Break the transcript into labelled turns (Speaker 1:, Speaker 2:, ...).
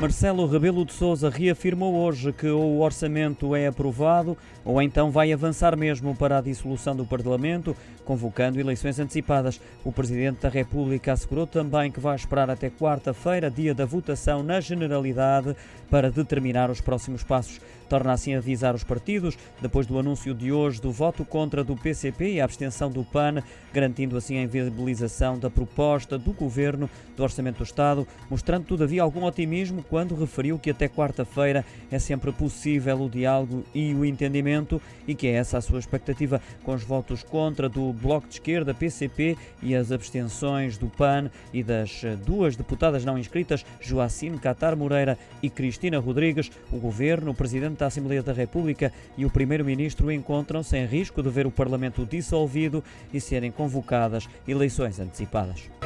Speaker 1: Marcelo Rebelo de Sousa reafirmou hoje que o orçamento é aprovado ou então vai avançar mesmo para a dissolução do Parlamento, convocando eleições antecipadas. O Presidente da República assegurou também que vai esperar até quarta-feira, dia da votação na Generalidade, para determinar os próximos passos. Torna assim a avisar os partidos, depois do anúncio de hoje do voto contra do PCP e a abstenção do PAN, garantindo assim a inviabilização da proposta do Governo do Orçamento do Estado, mostrando todavia algum otimismo quando referiu que até quarta-feira é sempre possível o diálogo e o entendimento e que é essa a sua expectativa com os votos contra do Bloco de Esquerda, PCP e as abstenções do PAN e das duas deputadas não inscritas, Joacine Catar Moreira e Cristina Rodrigues. O Governo, o Presidente da Assembleia da República e o Primeiro-Ministro encontram-se em risco de ver o Parlamento dissolvido e serem convocadas eleições antecipadas.